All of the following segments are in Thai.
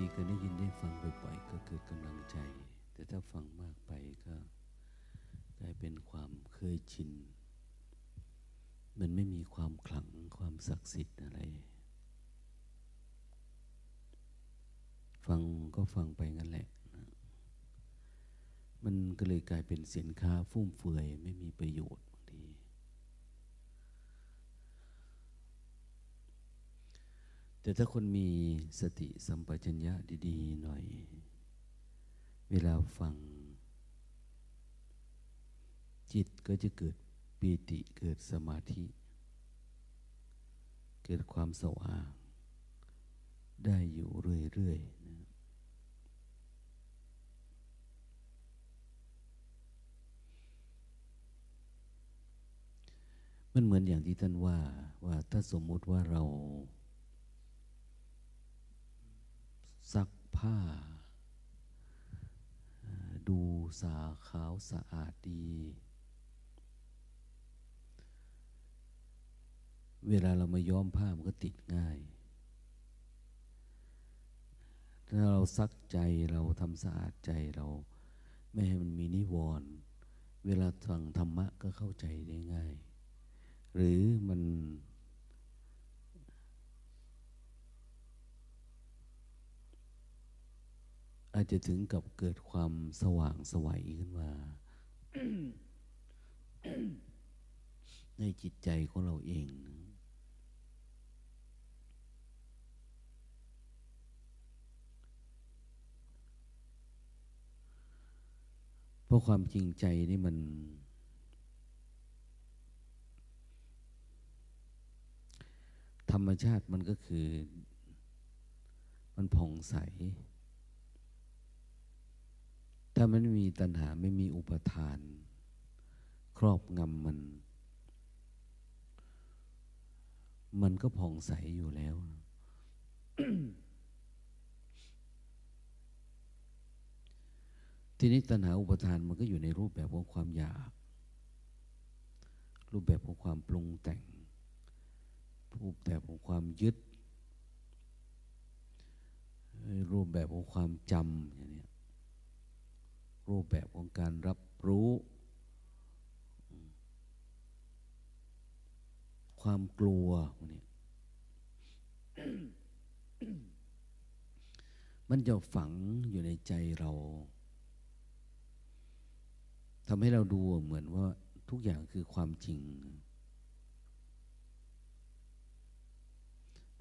ทีก็ได้ยินได้ฟังบ่อยๆก็เกิดกำลังใจ แต่ถ้าฟังมากไปก็กลายเป็นความเคยชิน มันไม่มีความขลังความศักดิ์สิทธิ์อะไร ฟังก็ฟังไปงั้นแหละนะมันก็เลยกลายเป็นสินค้าฟุ่มเฟือยไม่มีประโยชน์บางที แต่ถ้าคนมีสติสัมปชัญญะดี ๆ หน่อย เวลาฟัง จิตก็จะเกิดปีติเกิดสมาธิ เกิดความสว่าง ได้อยู่เรื่อยๆนะมันเหมือนอย่างที่ท่านว่าว่าถ้าสมมุติว่าเรา ซักผ้า ดูสาขาวสะอาดดี เวลาเรามาย้อมผ้ามันก็ติดง่าย ถ้าเราซักใจเราทำสะอาดใจเรา ไม่ให้มันมีนิวรณ์เวลาฟังธรรมะก็เข้าใจได้ง่าย หรือมัน อาจจะถึงกับเกิดความสว่างสวัยขึ้นมา ในจิตใจของเราเองนะเพราะความจริงใจนี่มัน ธรรมชาติมันก็คือ มันผ่องใส ถ้ามันไม่มีตัณหาไม่มีอุปทาน ครอบงำมัน มันก็ผ่องใสอยู่แล้ว ทีนี้ตัณหาอุปทานมันก็อยู่ในรูปแบบของความอยาก รูปแบบของความปรุงแต่ง รูปแบบของความยึด รูปแบบของความจำอย่างนี้ รูปแบบของการรับรู้ ความกลัวพวกนี้มันจะฝังอยู่ในใจเราทำให้เราดูเหมือนว่าทุกอย่างคือความจริง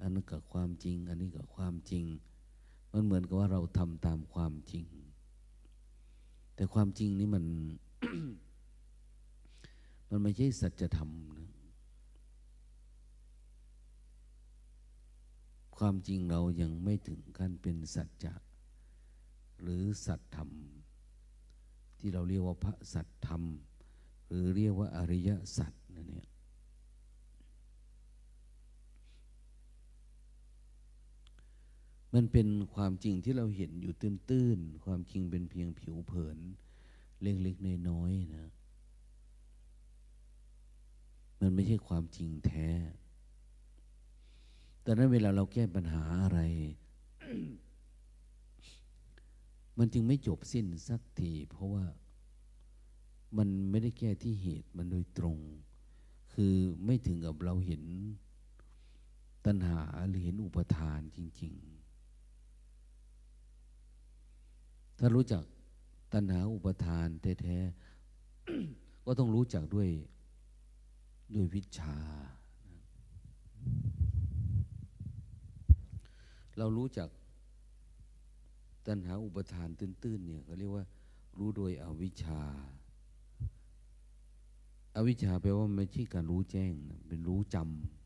อันนั้นกับความจริง อันนี้กับความจริง มันเหมือนกับว่าเราทำตามความจริง แต่ความจริงนี่มัน มันไม่ใช่สัจธรรมนะความจริงเรายังไม่ถึงขั้นเป็นสัจจะหรือสัจธรรม ที่เราเรียกว่าพระสัตธรรม หรือเรียกว่าอริยสัจนั่นเนี่ย มันเป็นความจริงที่เราเห็นอยู่ตื้นๆ ความจริงเป็นเพียงผิวเผิน เล็กๆน้อยๆนะ มันไม่ใช่ความจริงแท้ แต่นั้นเวลาเราแก้ปัญหาอะไร มันจึงไม่จบสิ้นสักที เพราะว่ามันไม่ได้แก้ที่เหตุมันโดยตรง คือไม่ถึงกับเราเห็นตัณหาหรือเห็นอุปทานจริง ๆ ถ้ารู้จักตัณหาอุปทานแท้ๆก็ต้องรู้จักด้วยด้วยวิชา เรารู้จักตัณหาอุปทานตื้นๆเนี่ยเขาเรียกว่า รู้โดยอวิชชาอาวิชชาแปลว่าไม่ใช่การรู้แจ้ง เป็นรู้จำ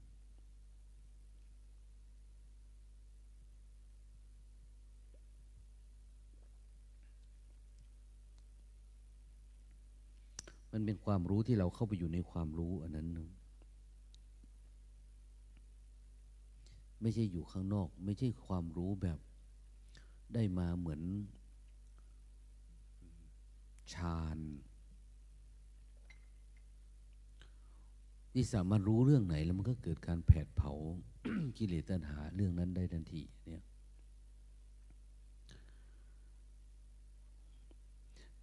มันเป็นความรู้ที่เราเข้าไปอยู่ในความรู้อันนั้น ไม่ใช่อยู่ข้างนอก ไม่ใช่ความรู้แบบได้มาเหมือนฌานที่สามารถรู้เรื่องไหนแล้วมันก็เกิดการแผดเผากิเลสตัณหาเรื่องนั้นได้ทันทีเนี่ย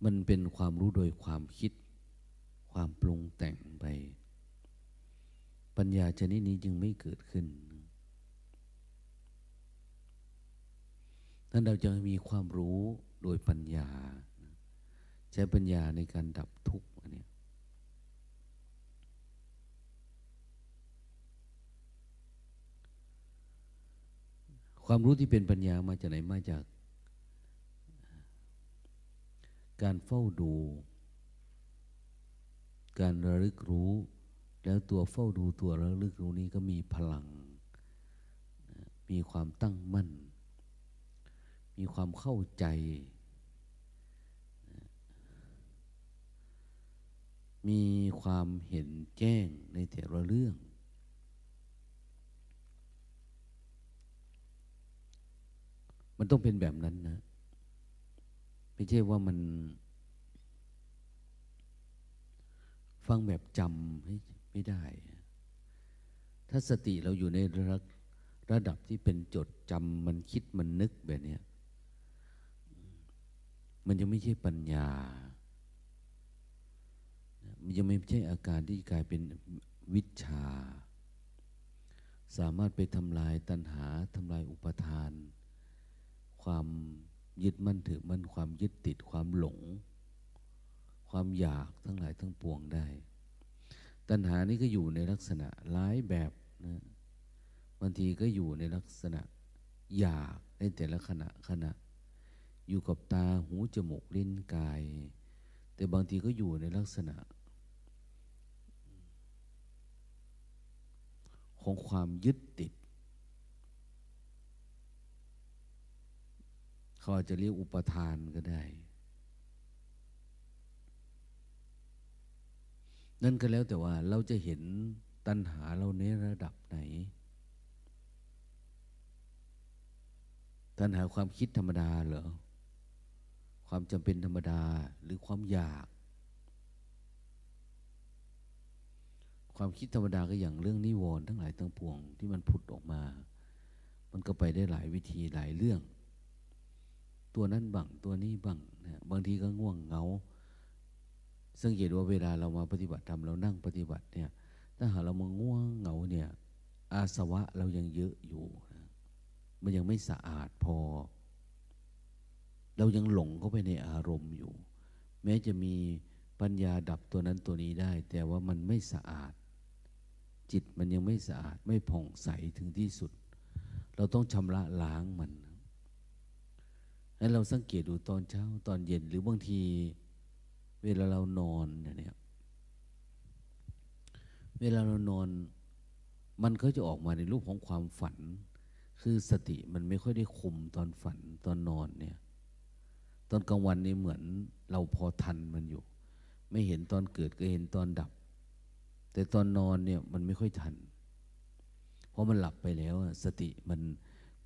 มันเป็นความรู้โดยความคิด ความปรุงแต่งไป ปัญญาชนิดนี้จึงไม่เกิดขึ้นถ้าเราจะมีความรู้โดยปัญญา ใช้ปัญญาในการดับทุกข์อันนี้ความรู้ที่เป็นปัญญามาจากไหนมาจาก การเฝ้าดู การระลึกรู้ แล้วตัวเฝ้าดูตัวระลึกรู้นี้ก็มีพลัง มีความตั้งมั่น มีความเข้าใจ มีความเห็นแจ้งในแต่ละเรื่องมันต้องเป็นแบบนั้นนะ ไม่ใช่ว่ามัน ฟังแบบจำไม่ได้ ถ้าสติเราอยู่ในระระดับที่เป็นจดจำมันคิดมันนึกแบบนี้มันยังไม่ใช่ปัญญา มันยังไม่ใช่อาการที่กลายเป็นวิชา สามารถไปทำลายตัณหาทำลายอุปทาน ความยึดมั่นถือมั่นความยึดติดความหลง ความอยากทั้งหลายทั้งปวงได้ ตัณหานี้ก็อยู่ในลักษณะหลายแบบนะบางทีก็อยู่ในลักษณะอยากในแต่ละขณะขณะ อยู่กับตาหูจมูกลิ้นกาย แต่บางทีก็อยู่ในลักษณะ ของความยึดติด เขาอาจจะเรียกอุปทานก็ได้ นั่นก็แล้วแต่ว่าเราจะเห็นตัณหาเราในระดับไหน ตัณหาความคิดธรรมดาเหรอ ความจำเป็นธรรมดาหรือความอยาก ความคิดธรรมดาก็อย่างเรื่องนิวรณ์ทั้งหลายทั้งปวงที่มันผุดออกมา มันก็ไปได้หลายวิธีหลายเรื่อง ตัวนั้นบังตัวนี้บังนะบางทีก็ง่วงเหงา สังเกตว่าเวลาเรามาปฏิบัติธรรมเรานั่งปฏิบัติเนี่ย ถ้าหากเรามาง่วงเหงาเนี่ย อาสวะเรายังเยอะอยู่นะมันยังไม่สะอาดพอ เรายังหลงเข้าไปในอารมณ์อยู่ แม้จะมีปัญญาดับตัวนั้นตัวนี้ได้ แต่ว่ามันไม่สะอาด จิตมันยังไม่สะอาดไม่ผ่องใสถึงที่สุด เราต้องชำระล้างมันให้เราสังเกตดูตอนเช้าตอนเย็นหรือบางที เวลาเรานอนเนี่ยเวลาเรานอน มันก็จะออกมาในรูปของความฝัน คือสติมันไม่ค่อยได้คุมตอนฝันตอนนอนเนี่ย ตอนกลางวันนี่เหมือนเราพอทันมันอยู่ ไม่เห็นตอนเกิดก็เห็นตอนดับ แต่ตอนนอนเนี่ยมันไม่ค่อยทัน เพราะมันหลับไปแล้วสติมัน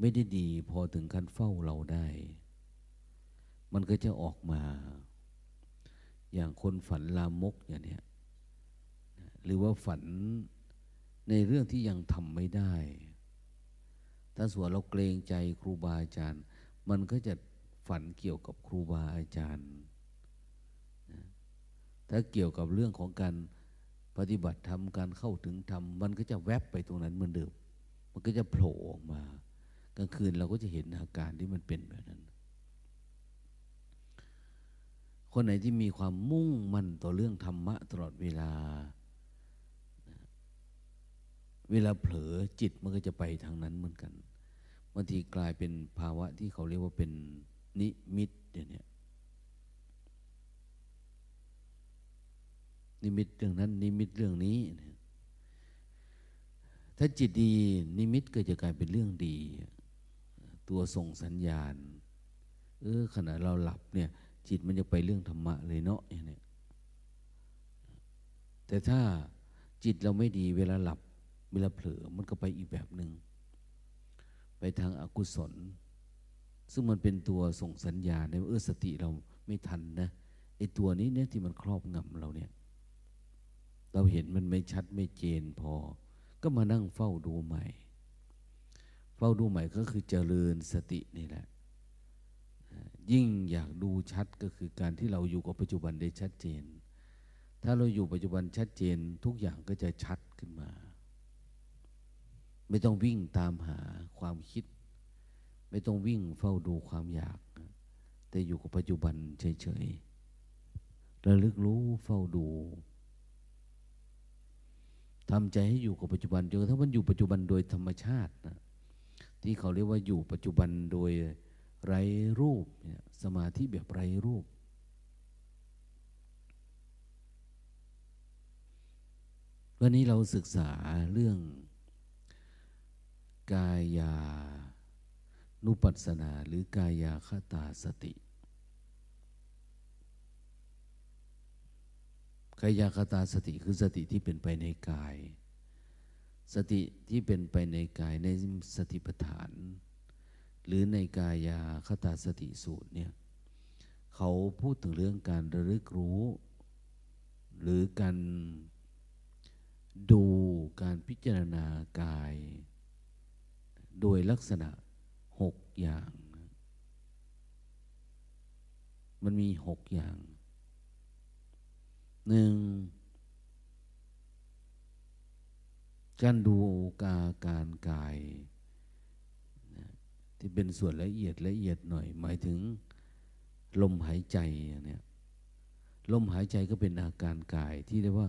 ไม่ได้ดีพอถึงขั้นเฝ้าเราได้ มันก็จะออกมา อย่างคนฝันลามกอย่างนี้หรือว่าฝันในเรื่องที่ยังทำไม่ได้ ถ้าส่วนเราเกรงใจครูบาอาจารย์ มันก็จะฝันเกี่ยวกับครูบาอาจารย์ ถ้าเกี่ยวกับเรื่องของการปฏิบัติธรรมการเข้าถึงธรรมมันก็จะแวบไปตรงนั้นเหมือนเดิม มันก็จะโผล่ออกมากลางคืนเราก็จะเห็นอาการที่มันเป็นแบบนั้น คนไหนที่มีความมุ่งมั่นต่อเรื่องธรรมะตลอดเวลา เวลาเผลอจิตมันก็จะไปทางนั้นเหมือนกันบางทีกลายเป็นภาวะที่เขาเรียกว่าเป็นนิมิตเดี๋ยวนี้นิมิตเรื่องนั้น นิมิตเรื่องนี้ ถ้าจิตดี นิมิตก็จะกลายเป็นเรื่องดี ตัวส่งสัญญาณ เออขณะเราหลับเนี่ย จิตมันจะไปเรื่องธรรมะเลยเนาะอย่างนี้แต่ถ้าจิตเราไม่ดีเวลาหลับ เวลาเผลอมันก็ไปอีกแบบหนึ่งไปทางอากุศล ซึ่งมันเป็นตัวส่งสัญญาในเออสติเราไม่ทันนะไอตัวนี้เนี่ยที่มันครอบงำเราเนี่ย เราเห็นมันไม่ชัดไม่เจนพอ ก็มานั่งเฝ้าดูใหม่ เฝ้าดูใหม่ก็คือเจริญสตินี่แหละ ยิ่งอยากดูชัดก็คือการที่เราอยู่กับปัจจุบันได้ชัดเจน ถ้าเราอยู่ปัจจุบันชัดเจนทุกอย่างก็จะชัดขึ้นมา ไม่ต้องวิ่งตามหาความคิด ไม่ต้องวิ่งเฝ้าดูความอยาก แต่อยู่กับปัจจุบันเฉยๆระลึกรู้เฝ้าดูทำใจให้อยู่กับปัจจุบันจนกระทั่งมันอยู่ปัจจุบันโดยธรรมชาตินะที่เขาเรียกว่าอยู่ปัจจุบันโดย ไร้รูปเนี่ยสมาธิแบบไร้รูป วันนี้เราศึกษาเรื่อง กายานุปัสสนาหรือกายาคตาสติ กายาคตาสติคือสติที่เป็นไปในกาย สติที่เป็นไปในกายในสติปัฏฐาน หรือในกายาคตาสติสูตรเนี่ยเขาพูดถึงเรื่องการระลึกรู้ หรือการดูการพิจารณากาย โดยลักษณะหกอย่าง มันมีหกอย่างหนึ่งการดูกาการกาย ที่เป็นส่วนละเอียดละเอียดหน่อย หมายถึง ลมหายใจเนี่ยลมหายใจก็เป็นอาการกายที่เรียกว่า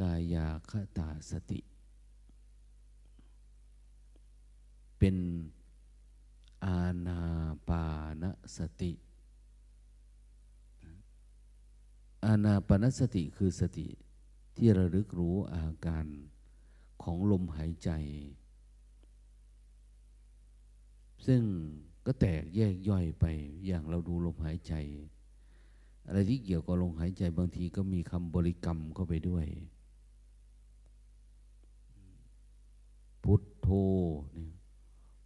กายาคตาสติ เป็นอาณาปานสติ อานาปนสติคือสติที่ระลึกรู้อาการของลมหายใจ ซึ่งก็แตกแยกย่อยไปอย่างเราดูลมหายใจ อะไรที่เกี่ยวกับลมหายใจบางทีก็มีคำบริกรรมเข้าไปด้วย พุทโธเนี่ย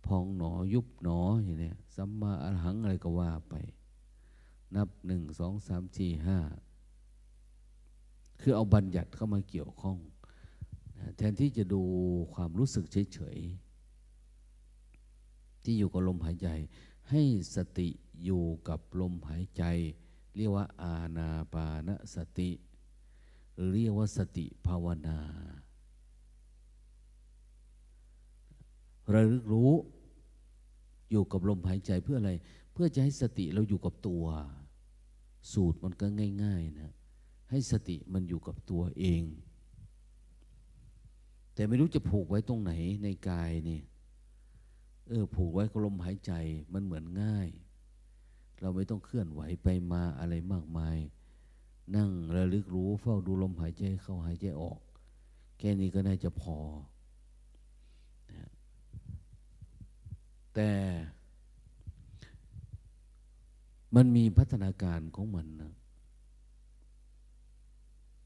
พองหนอยุบหนออย่างนี้สัมมาอรหังอะไรก็ว่าไป นับหนึ่งสองสามสี่ห้าคือเอาบัญญัติเข้ามาเกี่ยวข้อง แทนที่จะดูความรู้สึกเฉยๆ ที่อยู่กับลมหายใจ ให้สติอยู่กับลมหายใจ เรียกว่าอาณาปานสติ หรือเรียกว่าสติภาวนาระลึกรู้อยู่กับลมหายใจเพื่ออะไร เพื่อจะให้สติเราอยู่กับตัว สูตรมันก็ง่าย ๆนะ ให้สติมันอยู่กับตัวเอง แต่ไม่รู้จะผูกไว้ตรงไหนในกายนี่ เออผูกไว้กับลมหายใจมันเหมือนง่าย เราไม่ต้องเคลื่อนไหวไปมาอะไรมากมาย นั่งระลึกรู้เฝ้าดูลมหายใจเข้าหายใจออก แค่นี้ก็น่าจะพอ แต่มันมีพัฒนาการของมันนะ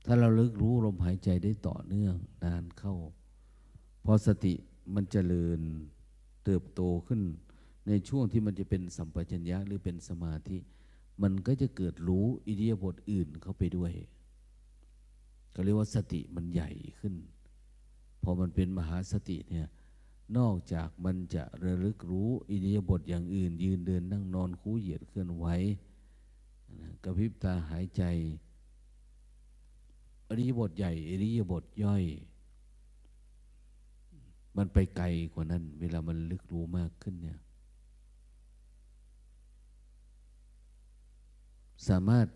ถ้าเราลึกรู้ลมหายใจได้ต่อเนื่องนานเข้า พอสติมันจเจริญ เติบโตขึ้น ในช่วงที่มันจะเป็นสัมปชัญญะหรือเป็นสมาธิ มันก็จะเกิดรู้อิเดียบทอื่นเข้าไปด้วย ก็เรียกว่าสติมันใหญ่ขึ้น พอมันเป็นมหาสติเนี่ยนอกจากมันจะระลึกรู้อิเดียบทอย่างอื่น ยืนเดินนั่งนอนคู่เหยียดเคลื่อนไหวกระพริบตาหายใจอริยบทใหญ่อริยบทย่อย มันไปไกลกว่านั้น เวลามันลึกรู้มากขึ้นเนี่ย สามารถ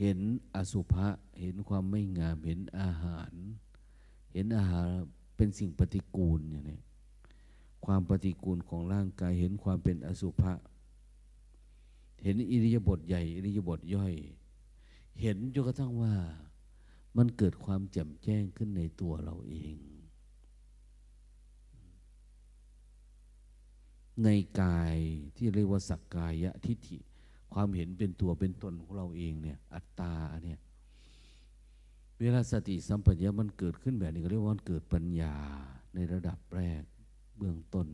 เห็นอสุภะเห็นความไม่งามเห็นอาหาร เห็นอาหารเป็นสิ่งปฏิกูลอย่างนี้ความปฏิกูลของร่างกายเห็นความเป็นอสุภะเห็นอิริยาบถใหญ่อิริยาบถย่อย เห็นจนกระทั่งว่ามันเกิดความแจ่มแจ้งขึ้นในตัวเราเอง ในกายที่เรียกว่าสักกายะทิฏฐิ ความเห็นเป็นตัวเป็นตนของเราเองเนี่ย อัตตาเนี่ย เวลาสติสัมปชัญญะมันเกิดขึ้นแบบนี้ก็เรียกว่ามันเกิดปัญญาในระดับแรกเบื้องต้น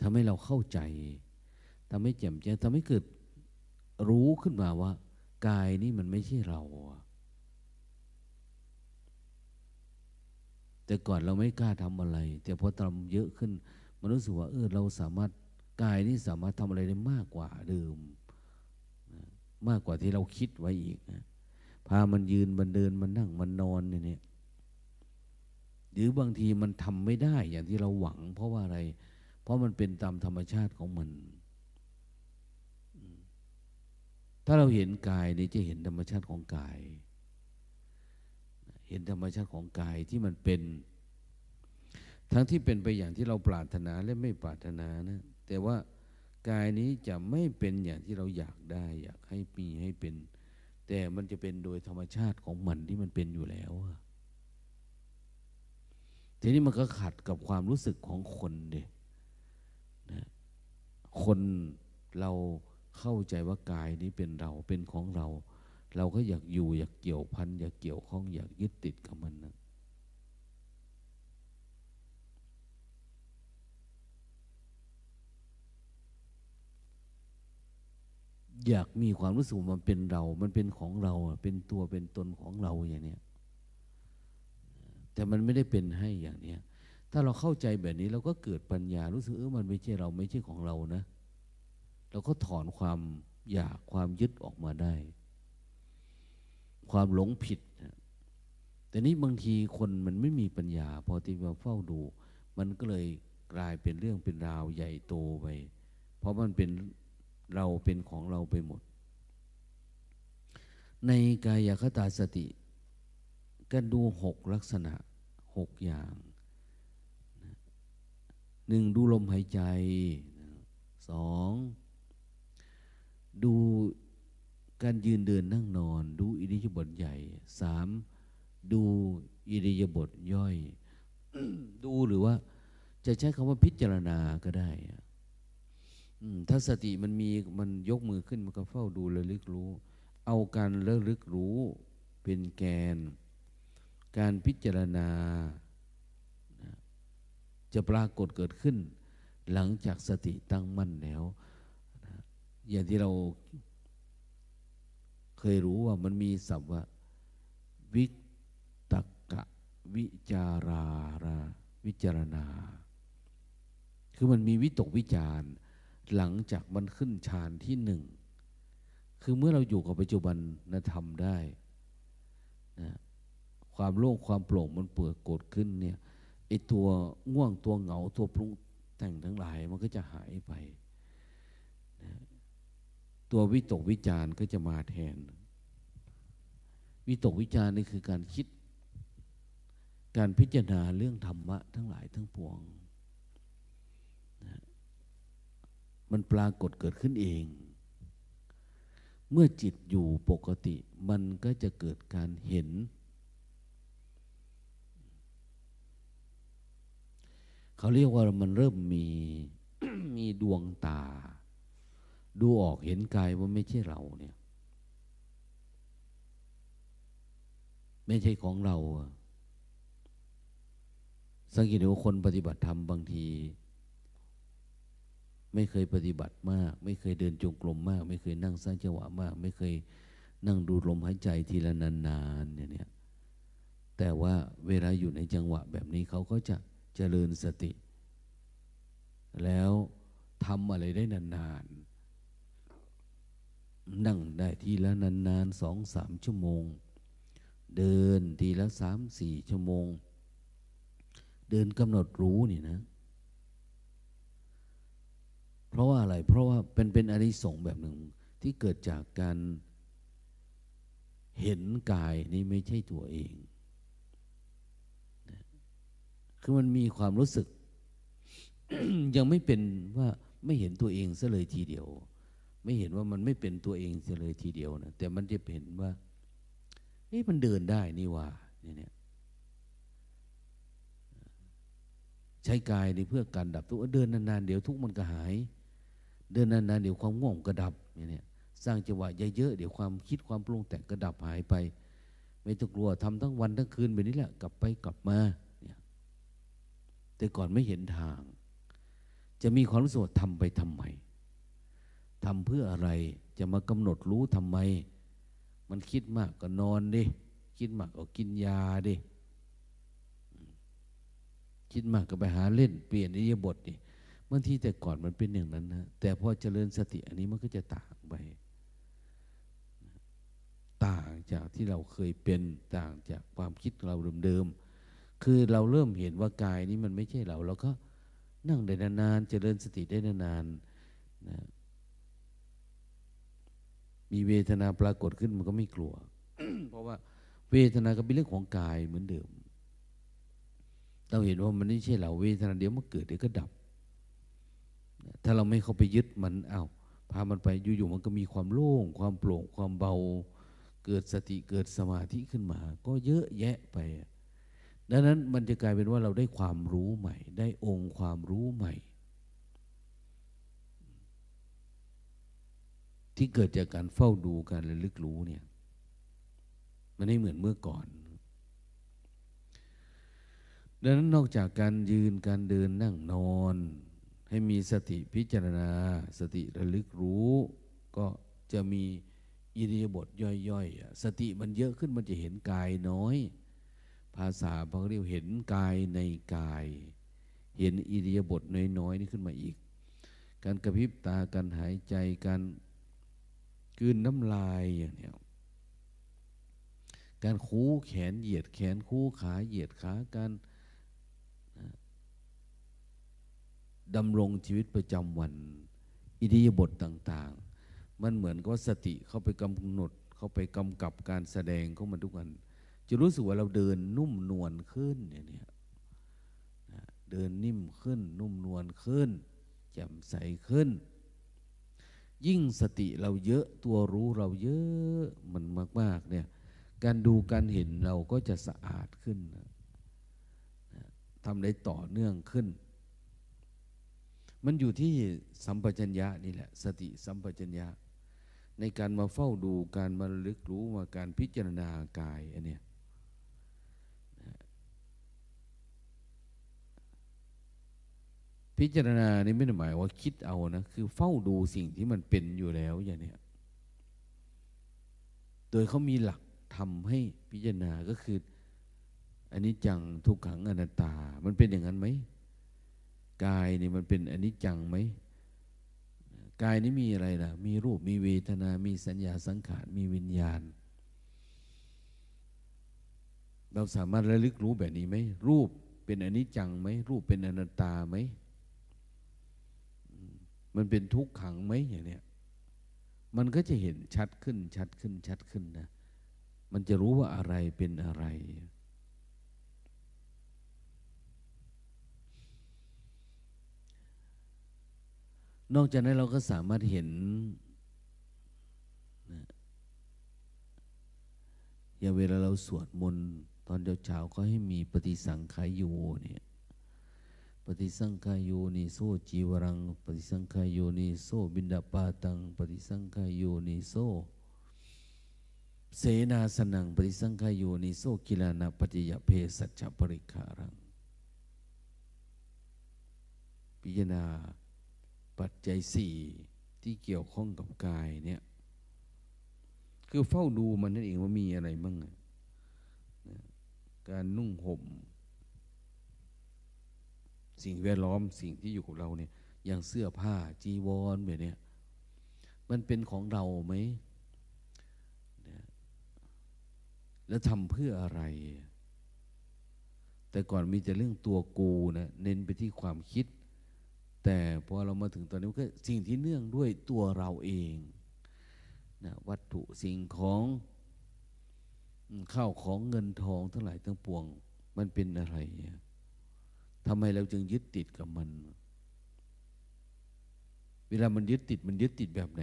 ทำให้เราเข้าใจทำให้แจ่มแจ้งทำให้เกิดรู้ขึ้นมาว่า กายนี้มันไม่ใช่เรา แต่ก่อนเราไม่กล้าทำอะไร แต่พอทำเยอะขึ้นมันรู้สึกว่าเออเราสามารถกายนี่สามารถทำอะไรได้มากกว่าเดิมมากกว่าที่เราคิดไว้อีกนะพามันยืนมันเดินมันนั่งมันนอนเนี่ยหรือบางทีมันทำไม่ได้อย่างที่เราหวัง เพราะว่าอะไร เพราะมันเป็นตามธรรมชาติของมันถ้าเราเห็นกายนี่จะเห็นธรรมชาติของกาย เห็นธรรมชาติของกายที่มันเป็น ทั้งที่เป็นไปอย่างที่เราปรารถนาและไม่ปรารถนานะแต่ว่ากายนี้จะไม่เป็นอย่างที่เราอยากได้ อยากให้มีให้เป็น แต่มันจะเป็นโดยธรรมชาติของมันที่มันเป็นอยู่แล้วทีนี้มันก็ขัดกับความรู้สึกของคนเด็นะคนเราเข้าใจว่ากายนี้เป็นเราเป็นของเรา เราก็อยากอยู่อยากเกี่ยวพันอยากเกี่ยวข้องอยากยึดติดกับมันนะอยากมีความรู้สึกมันเป็นเรา มันเป็นของเรา เป็นตัวเป็นตนของเราอย่างนี้แต่มันไม่ได้เป็นให้อย่างนี้ถ้าเราเข้าใจแบบนี้เราก็เกิดปัญญา รู้สึกเออมันไม่ใช่เราไม่ใช่ของเรานะ เราก็ถอนความอยากความยึดออกมาได้ ความหลงผิด แต่นี้บางทีคนมันไม่มีปัญญา พอที่มาเฝ้าดู มันก็เลยกลายเป็นเรื่องเป็นราวใหญ่โตไป เพราะมันเป็นเราเป็นของเราไปหมด ในกายคตาสติ ก็ดูหกลักษณะหกอย่างหนึ่งดูลมหายใจสองดู การยืนเดินนั่งนอน ดูอิริยาบถใหญ่สามดูอิริยาบถย่อย ดูหรือว่า จะใช้คำว่าพิจารณาก็ได้ถ้าสติมันมีมันยกมือขึ้นมันก็เฝ้าดูระลึกรู้ เอาการระลึกรู้เป็นแกน การพิจารณา จะปรากฏเกิดขึ้น หลังจากสติตั้งมั่นแล้ว อย่างที่เรา เคยรู้ว่ามันมีศัพท์ว่า วิตกะวิจาราราวิจารณา คือมันมีวิตกวิจารหลังจากมันขึ้นฌานที่หนึ่ง คือเมื่อเราอยู่กับปัจจุบันนะทำได้นะความโล่งความโปร่งมันเปิดโกดขึ้นเนี่ยไอตัวง่วงตัวเหงาตัวปรุงแต่งทั้งหลายมันก็จะหายไป ตัววิตกวิจารก็จะมาแทน วิตกวิจารนี่คือการคิด การพิจารณาเรื่องธรรมะ ทั้งหลายทั้งปวงมันปรากฏเกิดขึ้นเอง เมื่อจิตอยู่ปกติ มันก็จะเกิดการเห็น เขาเรียกว่ามันเริ่มมีมีดวงตา ดูออกเห็นกายว่าไม่ใช่เราเนี่ย ไม่ใช่ของเรา สังเกตว่าคนปฏิบัติธรรมบางที ไม่เคยปฏิบัติมาก ไม่เคยเดินจงกรมมาก ไม่เคยนั่งสร้างจังหวะมาก ไม่เคยนั่งดูลมหายใจทีละนานๆเนี่ย แต่ว่าเวลาอยู่ในจังหวะแบบนี้เขาก็จะเจริญสติ แล้วทำอะไรได้นานๆ นั่งได้ทีละนานๆสองสามชั่วโมง เดินทีละสามสี่ชั่วโมง เดินกำหนดรู้นี่นะ เพราะว่าอะไร เพราะว่าเป็นเป็นอริสงแบบหนึ่งที่เกิดจากการเห็นกายนี้ไม่ใช่ตัวเอง คือมันมีความรู้สึก ยังไม่เป็นว่าไม่เห็นตัวเองซะเลยทีเดียว ไม่เห็นว่ามันไม่เป็นตัวเองเลยทีเดียวนะแต่มันจะเห็นว่าเฮ้มันเดินได้นี่ว่าเนี่ยใช้กายในเพื่อการดับทุกข์เดินนานๆเดี๋ยวทุกข์มันก็หาย เดินนานๆเดี๋ยวความง่วงก็ดับเนี่ยสร้างจังหวะเยอะๆเดี๋ยวความคิดความปรุงแต่งก็ดับหายไป ไม่ต้องกลัวทำทั้งวันทั้งคืนแบบนี้แหละกลับไปกลับมาเนี่ยแต่ก่อนไม่เห็นทาง จะมีความรู้สึกทำไปทำไม ทำเพื่ออะไร จะมากำหนดรู้ทำไม มันคิดมากก็นอนดิ คิดมากก็กินยาดิ คิดมากก็ไปหาเล่นเปลี่ยนอิริยาบถดิบางทีแต่ก่อนมันเป็นอย่างนั้นนะแต่พอเจริญสติอันนี้มันก็จะต่างไป ต่างจากที่เราเคยเป็นต่างจากความคิดเราเดิมๆคือเราเริ่มเห็นว่ากายนี้มันไม่ใช่เรา เราก็นั่งได้นานๆเจริญสติได้นานๆนะ มีเวทนาปรากฏขึ้นมันก็ไม่กลัว เพราะว่าเวทนาก็เป็นเรื่องของกายเหมือนเดิม เราเห็นว่ามันไม่ใช่เราเวทนาเดี๋ยวมันเกิดเดี๋ยวก็ดับ ถ้าเราไม่เข้าไปยึดมันเอา้าพามันไปอยู่ๆมันก็มีความโล่ง ความโปร่งความเบา เกิดสติเกิดสมาธิขึ้นมา ก็เยอะแยะไป ดังนั้นมันจะกลายเป็นว่าเราได้ความรู้ใหม่ ได้องค์ความรู้ใหม่ ที่เกิดจากการเฝ้าดูการระลึกรู้เนี่ย มันไม่เหมือนเมื่อก่อน ดังนั้นนอกจากการยืนการเดินนั่งนอน ให้มีสติพิจารณา สติระลึกรู้ ก็จะมีอิริยาบถย่อยๆ สติมันเยอะขึ้นมันจะเห็นกายน้อย ภาษาบางเรียกเห็นกายในกาย เห็นอิริยาบถน้อยๆนี่ขึ้นมาอีก การกระพริบตาการหายใจการ กืนน้ำลายอย่างนี้การคูแขนเหยียดแขนคูขาเหยียดขาการดำรงชีวิตประจำวัน อิริยาบถต่าง ๆ มันเหมือนกับสติเข้าไปกำหนด เข้าไปกำกับการแสดงของมันทุกวันจะรู้สึกว่าเราเดินนุ่มนวลขึ้นอย่างนี้เดินนิ่มขึ้น นุ่มนวลขึ้นแจ่มใสขึ้น ยิ่งสติเราเยอะตัวรู้เราเยอะมันมาก ๆ เนี่ย การดูการเห็นเราก็จะสะอาดขึ้นทำได้ต่อเนื่องขึ้น มันอยู่ที่สัมปชัญญะนี่แหละ สติสัมปชัญญะ ในการมาเฝ้าดูการมาลึกรู้มาการพิจารณากายอันเนี้ย พิจารณานี่ไม่ได้หมายว่าคิดเอานะ คือเฝ้าดูสิ่งที่มันเป็นอยู่แล้วอย่างนี้โดยเขามีหลักทำให้พิจารณาก็คืออันนี้จังทุกขังอนัตตา มันเป็นอย่างนั้นไหมกายนี่มันเป็นอันนี้จังไหมกายนี้มีอะไรล่ะ มีรูปมีเวทนา มีสัญญาสังขาร มีวิญญาณ เราสามารถระลึกรู้แบบนี้ไหมรูปเป็นอนิจจังไหมรูปเป็นอนัตตาไหม มันเป็นทุกขังไหมอย่างเนี้ยมันก็จะเห็นชัดขึ้นชัดขึ้นชัดขึ้นนะ มันจะรู้ว่าอะไรเป็นอะไร นอกจากนั้นเราก็สามารถเห็นนะอย่างเวลาเราสวดมนต์ตอนเช้าๆก็ให้มีปฏิสังขายโยเนี่ย ฏิสังขายโยนิโซจีวรัง ปฏิสังขายโยนิโซบินดาปาตัง ปฏิสังขายโยนิโซเสนาสนังปริสังขายโยนิโซกิลานาปฏิยเพสัจปริคารัง พิจารณาปัจจัยสี่ที่เกี่ยวข้องกับกายเนี่ยคือเฝ้าดูมันนั่นเองว่ามีอะไรบ้างการนุ่งห่ม สิ่งแวดล้อมสิ่งที่อยู่กับเราเนี่ย อย่างเสื้อผ้าจีวรแบบนี้มันเป็นของเราไหม แล้วทำเพื่ออะไร แต่ก่อนมีแต่เรื่องตัวกูนะเน้นไปที่ความคิด แต่พอเรามาถึงตอนนี้ก็สิ่งที่เนื่องด้วยตัวเราเองนะวัตถุสิ่งของข้าวของเงินทองทั้งหลายทั้งปวง มันเป็นอะไร ทำไมเราจึงยึดติดกับมัน เวลามันยึดติดมันยึดติดแบบไหน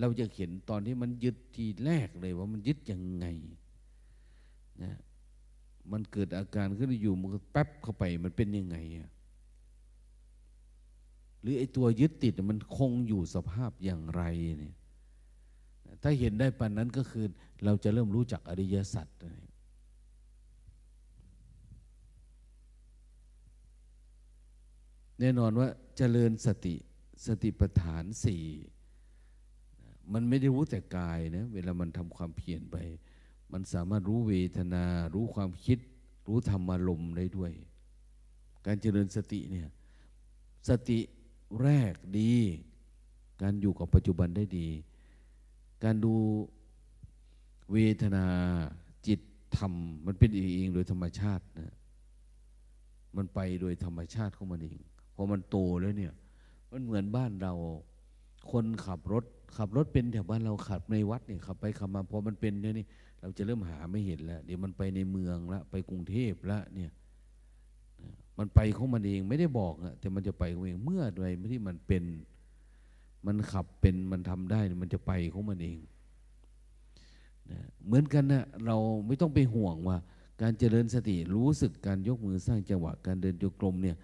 เราจะเห็นตอนที่มันยึดทีแรกเลยว่ามันยึดยังไงนะมันเกิดอาการขึ้นอยู่มันแป๊บเข้าไปมันเป็นยังไงอะหรือไอ้ตัวยึดติดมันคงอยู่สภาพอย่างไรเนี่ยถ้าเห็นได้ปันนั้นก็คือ เราจะเริ่มรู้จักอริยสัจ แน่นอนว่าเจริญสติสติปัฏฐานสี่มันไม่ได้รู้แต่กายนะเวลามันทำความเพียรไป มันสามารถรู้เวทนา รู้ความคิด รู้ธรรมารมณ์ได้ด้วย การเจริญสติเนี่ยสติแรกดี การอยู่กับปัจจุบันได้ดี การดูเวทนาจิตธรรม มันเป็นเองโดยธรรมชาตินะมันไปโดยธรรมชาติของมันเอง อมันโตแล้วเนี่ย มันเหมือนบ้านเรา คนขับรถ ขับรถเป็นแถวบ้านเราขับในวัดเนี่ยขับไปขับมาพอมันเป็นเนี่ยนี่เราจะเริ่มหาไม่เห็นแล้ว เดี๋ยวมันไปในเมืองละไปกรุงเทพละเนี่ยมันไปของมันเองไม่ได้บอกอะแต่มันจะไปของเองเมื่อใดไม่ที่มันเป็น มันขับเป็นมันทำได้ มันจะไปของมันเองนะเหมือนกันนะเราไม่ต้องไปห่วงว่า การเจริญสติรู้สึกการยกมือสร้างจังหวะ การเดินโยกลมเนี่ย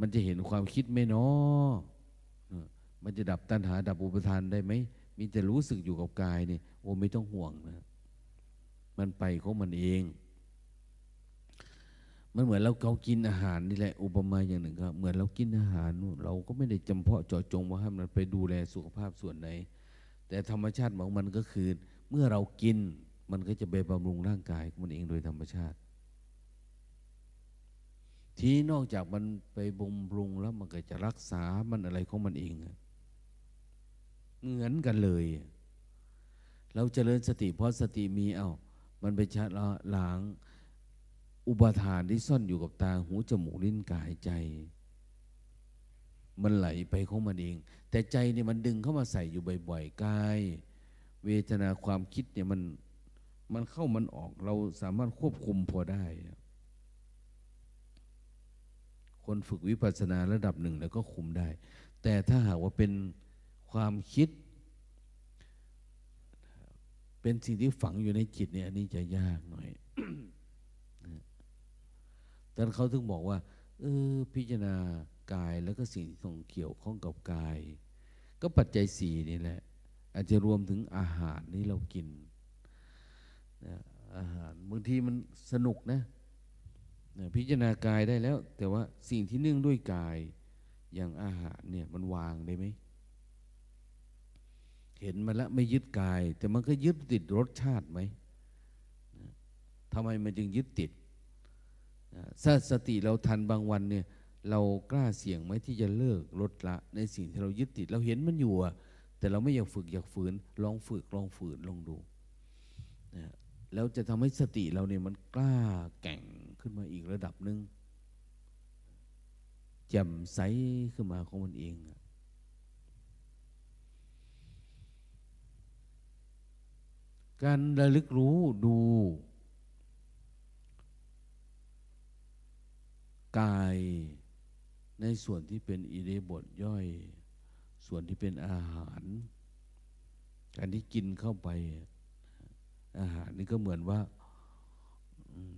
มันจะเห็นความคิดไหมเนาะมันจะดับตัณหาดับอุปทานได้ไหม มีแต่รู้สึกอยู่กับกายเนี่ยโอ้ไม่ต้องห่วงนะ มันไปของมันเอง มันเหมือนเราเขากินอาหารนี่แหละอุปมาอย่างหนึ่งครับเหมือนเรากินอาหาร เราก็ไม่ได้จำเพาะเจาะจงว่าให้มันไปดูแลสุขภาพส่วนไหน แต่ธรรมชาติของมันก็คือ เมื่อเรากินมันก็จะไปบำรุงร่างกายมันเองโดยธรรมชาติ ทีนอกจากมันไปบำรุงแล้วมันก็จะรักษามันอะไรของมันเอง เหมือนกันเลย เราจเจริญสติเพราะสติมีเอา้ามันไปชะล้างอุปทานที่ซ่อนอยู่กับตาหูจมูกลิ้นกายใจ มันไหลไปของมันเอง แต่ใจเนี่ยมันดึงเข้ามาใส่อยู่บ่อยๆกาย เวทนาความคิดเนี่ยมันมันเข้ามันออกเราสามารถควบคุมพอได้ คนฝึกวิปัสสนาระดับหนึ่งแล้วก็คุมได้ แต่ถ้าหากว่าเป็นความคิด เป็นสิ่งที่ฝังอยู่ในจิตเนี่ยอันนี้จะยากหน่อยดังนั้นเขาถึงบอกว่า เออ พิจารณากายแล้วก็สิ่งที่ส่งเกี่ยวข้องกับกาย ก็ปัจจัยสี่นี่แหละ อาจจะรวมถึงอาหารที่เรากินนะอาหารบางทีมันสนุกนะนะ พิจารณากายได้แล้ว แต่ว่าสิ่งที่เนื่องด้วยกายอย่างอาหารเนี่ยมันวางได้ไหมเห็นมาแล้วไม่ยึดกาย แต่มันก็ยึดติดรสชาติไหมทำไมมันจึงยึดติดถ้าสติเราทันบางวันเนี่ย เรากล้าเสี่ยงไหมที่จะเลิกลดละ ในสิ่งที่เรายึดติด เราเห็นมันอยู่แต่เราไม่อยากฝึกอยากฝืน ลองฝึกลองฝืนลองดูนะแล้วจะทำให้สติเราเนี่ยมันกล้าแก่ง ขึ้นมาอีกระดับหนึ่งแจ่มใสขึ้นมาของมันเองการระลึกรู้ดูกายในส่วนที่เป็นอิเดบทย่อย ส่วนที่เป็นอาหารการที่กินเข้าไป อาหารนี่ก็เหมือนว่า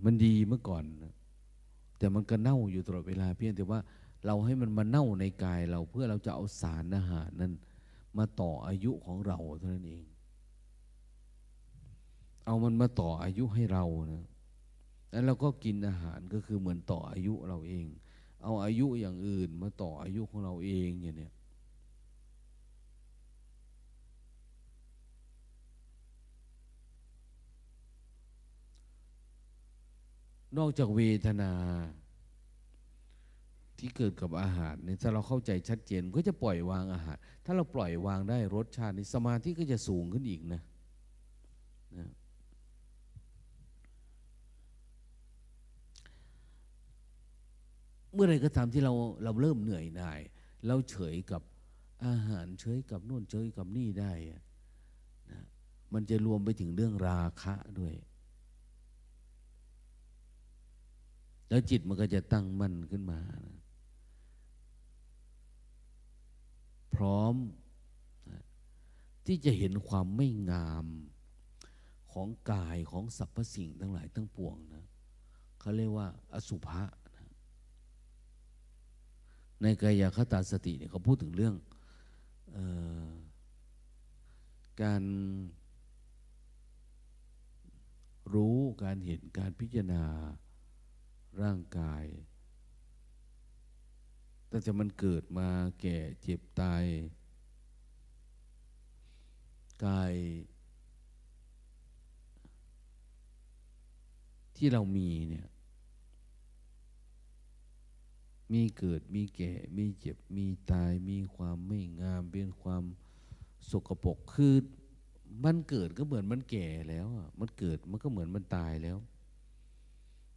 มันดีเมื่อก่อนแต่มันก็เน่าอยู่ตลอดเวลาเพียงแต่ว่าเราให้มันมาเน่าในกายเราเพื่อเราจะเอาสารอาหารนั้น มาต่ออายุของเราเท่านั้นเอง เอามันมาต่ออายุให้เรานะแล้วเราก็กินอาหารก็คือเหมือนต่ออายุเราเอง เอาอายุอย่างอื่นมาต่ออายุของเราเองอย่างเนี้ย นอกจากเวทนาที่เกิดกับอาหารเนี่ยถ้าเราเข้าใจชัดเจนก็จะปล่อยวางอาหาร ถ้าเราปล่อยวางได้รสชาติในสมาธิก็จะสูงขึ้นอีกนะนะเมื่อไรก็ตามที่เราเราเริ่มเหนื่อยหน่าย เราเฉยกับอาหารเฉยกับนู่นเฉยกับนี่ได้นะมันจะรวมไปถึงเรื่องราคะด้วย แล้วจิตมันก็จะตั้งมั่นขึ้นมานะพร้อมนะที่จะเห็นความไม่งามของกายของสรรพสิ่งทั้งหลายทั้งปวงนะเขาเรียกว่า อสุภะในกายคตาสติเนี่ยเขาพูดถึงเรื่องออการรู้การเห็นการพิจารณา ร่างกาย ตั้งแต่มันเกิดมาแก่เจ็บตาย กาย ที่เรามีเนี่ย มีเกิดมีแก่ มีเจ็บ มีตาย มีความไม่งาม เป็นความสกปรกคือมันเกิดก็เหมือนมันแก่แล้วอะมันเกิดมันก็เหมือนมันตายแล้ว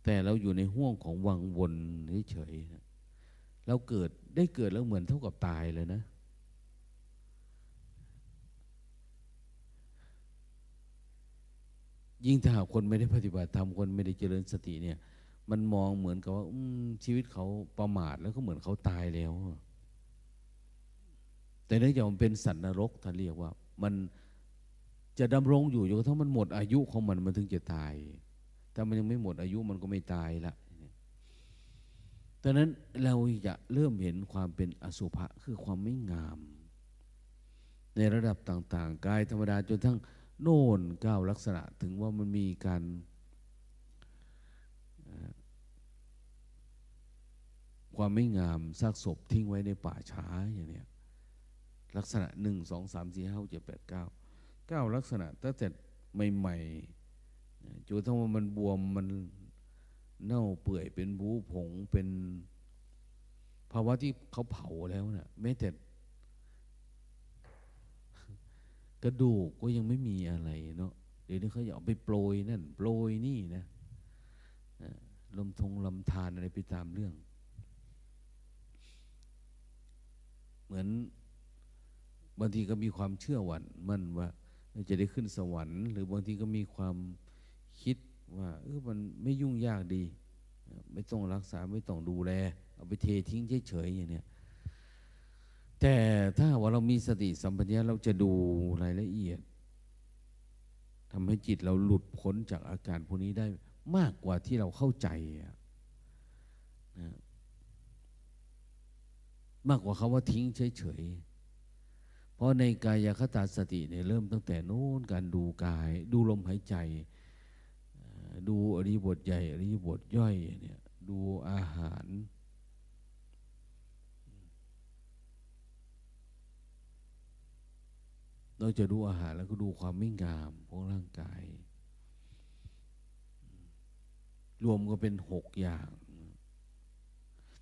แต่เราอยู่ในห่วงของวังวนเฉยๆนะเราเกิดได้เกิดแล้วเหมือนเท่ากับตายเลยนะ ยิ่งถ้าหากคนไม่ได้ปฏิบัติธรรมคนไม่ได้เจริญสติเนี่ย มันมองเหมือนกับว่าชีวิตเขาประมาทแล้วก็เหมือนเขาตายแล้ว แต่เนื่องจากมันเป็นสัตว์นรกท่านเรียกว่า มันจะดำรงอยู่จนกระทั่งมันหมดอายุของมันมันถึงจะตาย ถ้ามันยังไม่หมดอายุมันก็ไม่ตายละดังนั้นเราจะเริ่มเห็นความเป็นอสุภะคือความไม่งาม ในระดับต่างๆ กายธรรมดาจนทั้งโน่นก้าวลักษณะถึงว่ามันมีการความไม่งามซากศพทิ้งไว้ในป่าช้าอย่างนี้ลักษณะหนึ่งสองสามสี่ห้าเจ็ดแปดเก้าเก้าลักษณะตั้งแต่ใหม่ๆ จนทั้งว่ามันบวมมันเน่าเปื่อยเป็นบูผงเป็นภาวะที่เขาเผาแล้วนะ่ะแม้แต่กระดูกก็ยังไม่มีอะไรเนาะเดี๋ยวนี้เขาอยากไปโปรยนั่นโปรยนี่นะลมทงลำธารอะไรไปตามเรื่อง เหมือนบางทีก็มีความเชื่อหวันมั่นว่าจะได้ขึ้นสวรรค์ หรือบางทีก็มีความ คิดว่าเออมันไม่ยุ่งยากดี ไม่ต้องรักษาไม่ต้องดูแล เอาไปเททิ้งเฉยๆอย่างเนี้ยแต่ถ้าว่าเรามีสติสัมปชัญญะเราจะดูรายละเอียดทำให้จิตเราหลุดพ้นจากอาการพวกนี้ได้มากกว่าที่เราเข้าใจนะมากกว่าคาว่าทิ้งเฉยๆ เพราะในกายคตาสติเนี่ยเริ่มตั้งแต่นู้นการดูกาย ดูลมหายใจ ดูอริบทใหญ่อริบทย่อยเนี่ยดูอาหาร เราจะดูอาหารแล้วก็ดูความไม่งามของร่างกาย รวมก็เป็นหกอย่าง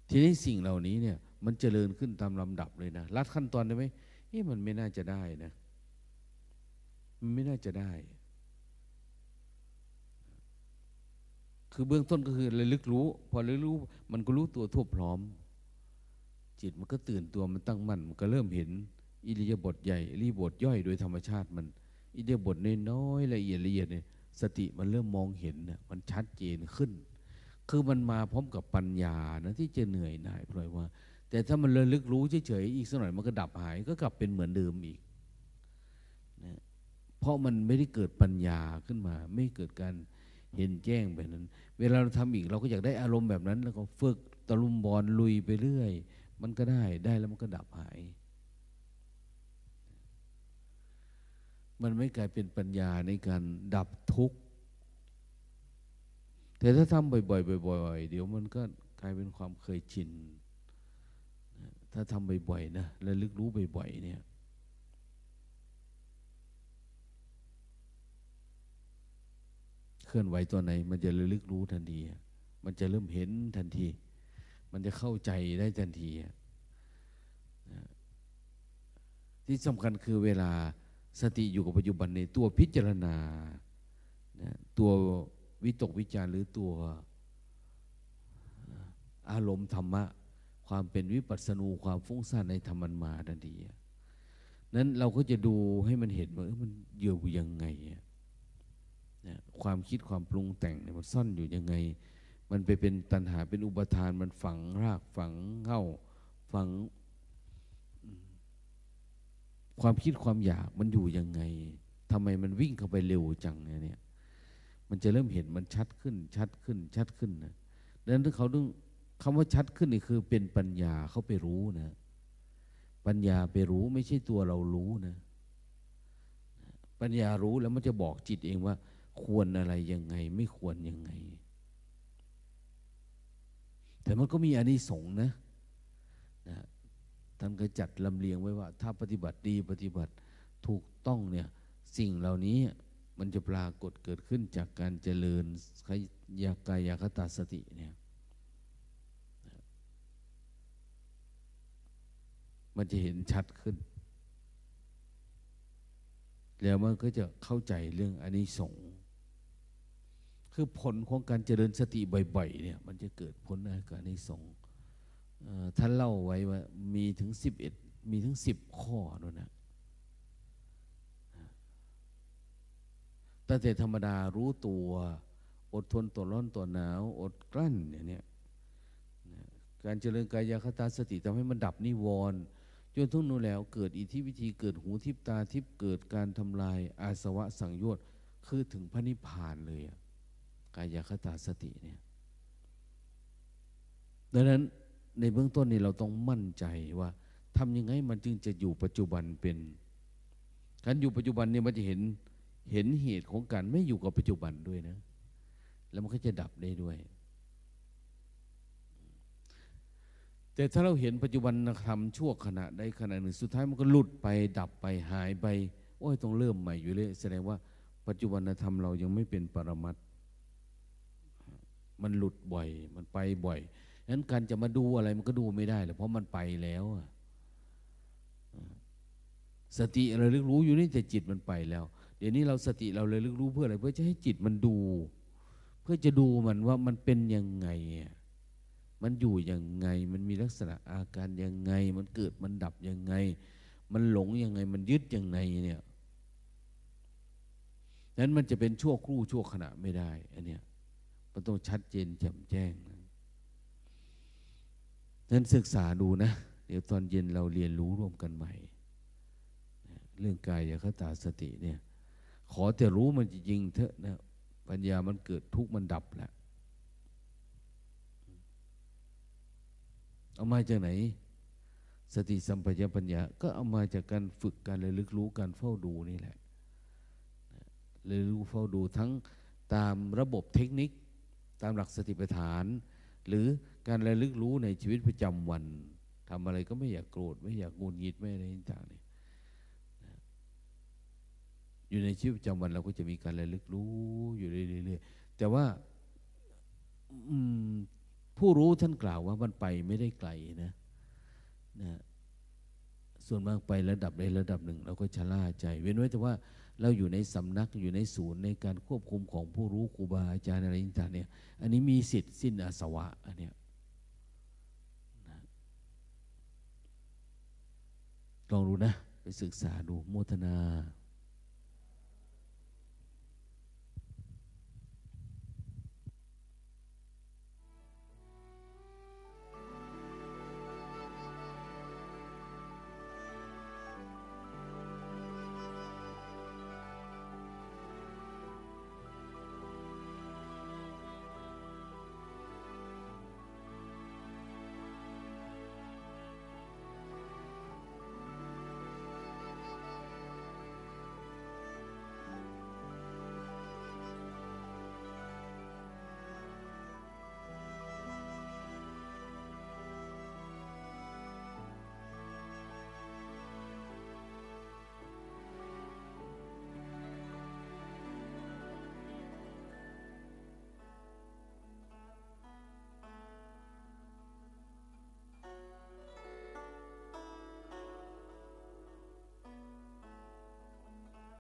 ทีนี้สิ่งเหล่านี้เนี่ย มันเจริญขึ้นตามลำดับเลยนะรัดขั้นตอนได้ไหมเอ๊ะมันไม่น่าจะได้นะ มันไม่น่าจะได้ คือเบื้องต้นก็คือระลึกรู้ พอระลึกรู้มันก็รู้ตัวทั่วพร้อม จิตมันก็ตื่นตัวมันตั้งมั่นมันก็เริ่มเห็นอิริยาบถใหญ่อิริยาบถย่อยโดยธรรมชาติมัน อิริยาบถน้อยๆละเอียดละเอียดเนี่ยสติมันเริ่มมองเห็นเนี่ยมันชัดเจนขึ้น คือมันมาพร้อมกับปัญญานะที่จะเหนื่อยหน่ายพลอยว่า แต่ถ้ามันระลึกรู้เฉยๆอีกสักหน่อยมันก็ดับหายก็กลับเป็นเหมือนเดิมอีกนะเพราะมันไม่ได้เกิดปัญญาขึ้นมา ไม่เกิดการ เห็นแจ้งแบบนั้น เวลาเราทำอีกเราก็อยากได้อารมณ์แบบนั้น แล้วก็ฝึกตะลุมบอลลุยไปเรื่อย มันก็ได้ได้แล้วมันก็ดับหาย มันไม่กลายเป็นปัญญาในการดับทุกข์แต่ถ้าทำบ่อยๆบ่อยๆเดี๋ยวมันก็กลายเป็นความเคยชินถ้าทำบ่อยๆนะและลึกรู้บ่อยๆเนี่ย เค ลื่อนไหวตัวไหน มันจะระลึกรู้ทันที มันจะเริ่มเห็นทันที มันจะเข้าใจได้ทันที ที่สำคัญคือเวลาสติอยู่กับปัจจุบันในตัวพิจารณา ตัววิตกวิจารหรือตัวอารมณ์ธรรมะ ความเป็นวิปัสสนูความฟุ้งซ่านในธรรมันมาดันดีนั้นเราก็จะดูให้มันเห็นว่ามันเยื่ยังไง นะความคิดความปรุงแต่งเนี่ยมันซ่อนอยู่ยังไง มันไปเป็นตัณหาเป็นอุปทานมันฝังรากฝังเข้าฝัง ความคิดความอยากมันอยู่ยังไงทำไมมันวิ่งเข้าไปเร็วจังเนี่ยมันจะเริ่มเห็นมันชัดขึ้น ชัดขึ้น ชัดขึ้นนะดังนั้นเขาต้องคำว่าชัดขึ้นนี่คือเป็นปัญญาเขาไปรู้นะ ปัญญาไปรู้ไม่ใช่ตัวเรารู้นะ ปัญญารู้แล้วมันจะบอกจิตเองว่า ควรอะไรยังไง ไม่ควรยังไง แต่มันก็มีอานิสงส์นะนะท่านก็จัดลำเลียงไว้ว่า ถ้าปฏิบัติดีปฏิบัติถูกต้องเนี่ยสิ่งเหล่านี้มันจะปรากฏเกิดขึ้นจากการเจริญยากายคตาสติเนี่ยมันจะเห็นชัดขึ้น แล้วมันก็จะเข้าใจเรื่องอันนี้สงส์ คือผลของการเจริญสติบ่อยๆเนี่ยมันจะเกิดผลในการนี้สงท่านเล่าไว้ว่ามีถึงสิบเอ็ดมีถึงสิบข้อนู่นนะตั้งแต่ธรรมดารู้ตัว อดทนตัวร้อนตัวหนาว อดกลั้นอย่างนี้การเจริญกายคตาสติทำให้มันดับนิวรณ์จนทุกนู้นแล้วเกิดอิทธิวิธีเกิดหูทิพตาทิพเกิดการทำลายอาสวะสังโยชน์คือถึงพระนิพพานเลย กายคตาสติเนี่ยดังนั้นในเบื้องต้นนี่เราต้องมั่นใจว่าทำยังไงมันจึงจะอยู่ปัจจุบันเป็นการอยู่ปัจจุบันเนี่ยมันจะเห็นเห็นเหตุของการไม่อยู่กับปัจจุบันด้วยนะ แล้วมันก็จะดับได้ด้วย แต่ถ้าเราเห็นปัจจุบันธรรมชั่วขณะใดขณะหนึ่ง สุดท้ายมันก็หลุดไป ดับไปหายไปโอ้ยต้องเริ่มใหม่อยู่เลยแสดงว่าปัจจุบันธรรมเรายังไม่เป็นปรมัต มันหลุดบ่อย มันไปบ่อยนั้นการจะมาดูอะไรมันก็ดูไม่ได้เลยเพราะมันไปแล้วสติเราลึกรู้อยู่นี่แต่จิตมันไปแล้ว เดี๋ยวนี้เราสติเราเลยลึกรู้เพื่ออะไร เพื่อจะให้จิตมันดู เพื่อจะดูมันว่ามันเป็นยังไงมันอยู่ยังไง มันมีลักษณะอาการยังไง มันเกิดมันดับยังไง มันหลงยังไง มันยึดยังไงเนี่ยนั้นมันจะเป็นชั่วครู่ชั่วขณะไม่ได้อันเนี้ย มันต้องชัดเจนแจ่มแจ้งนั้นศึกษาดูนะ เดี๋ยวตอนเย็นเราเรียนรู้ร่วมกันใหม่ เรื่องกายยคตาสติเนี่ย ขอแต่รู้มันจริงเถอะนะ ปัญญามันเกิดทุกมันดับแหละ เอามาจากไหน สติสัมปชัญญะปัญญาก็เอามาจากการฝึกการระลึกรู้การเฝ้าดูนี่แหละเลยรู้เฝ้าดูทั้งตามระบบเทคนิค ตามหลักสติปัฏฐาน หรือการระลึกรู้ในชีวิตประจำวันทำอะไรก็ไม่อยากโกรธ ไม่อยากงุนงิดไม่อะไรต่างๆเนี่ยอยู่ในชีวิตประจำวันเราก็จะมีการระลึกรู้อยู่เรื่อยๆแต่ว่าผู้รู้ท่านกล่าวว่ามันไปไม่ได้ไกลนะนะ ส่วนมากไประดับใดระดับหนึ่ง เราก็ชะล่าใจ เว้นไว้แต่ว่า เราอยู่ในสำนักอยู่ในศูนย์ในการควบคุมของผู้รู้ครูบาอาจารย์อะไรต่างๆเนี่ย อันนี้มีสิทธิ์สิ้นอาสวะอันเนี้ยลองดูนะ ไปศึกษาดูโมทนา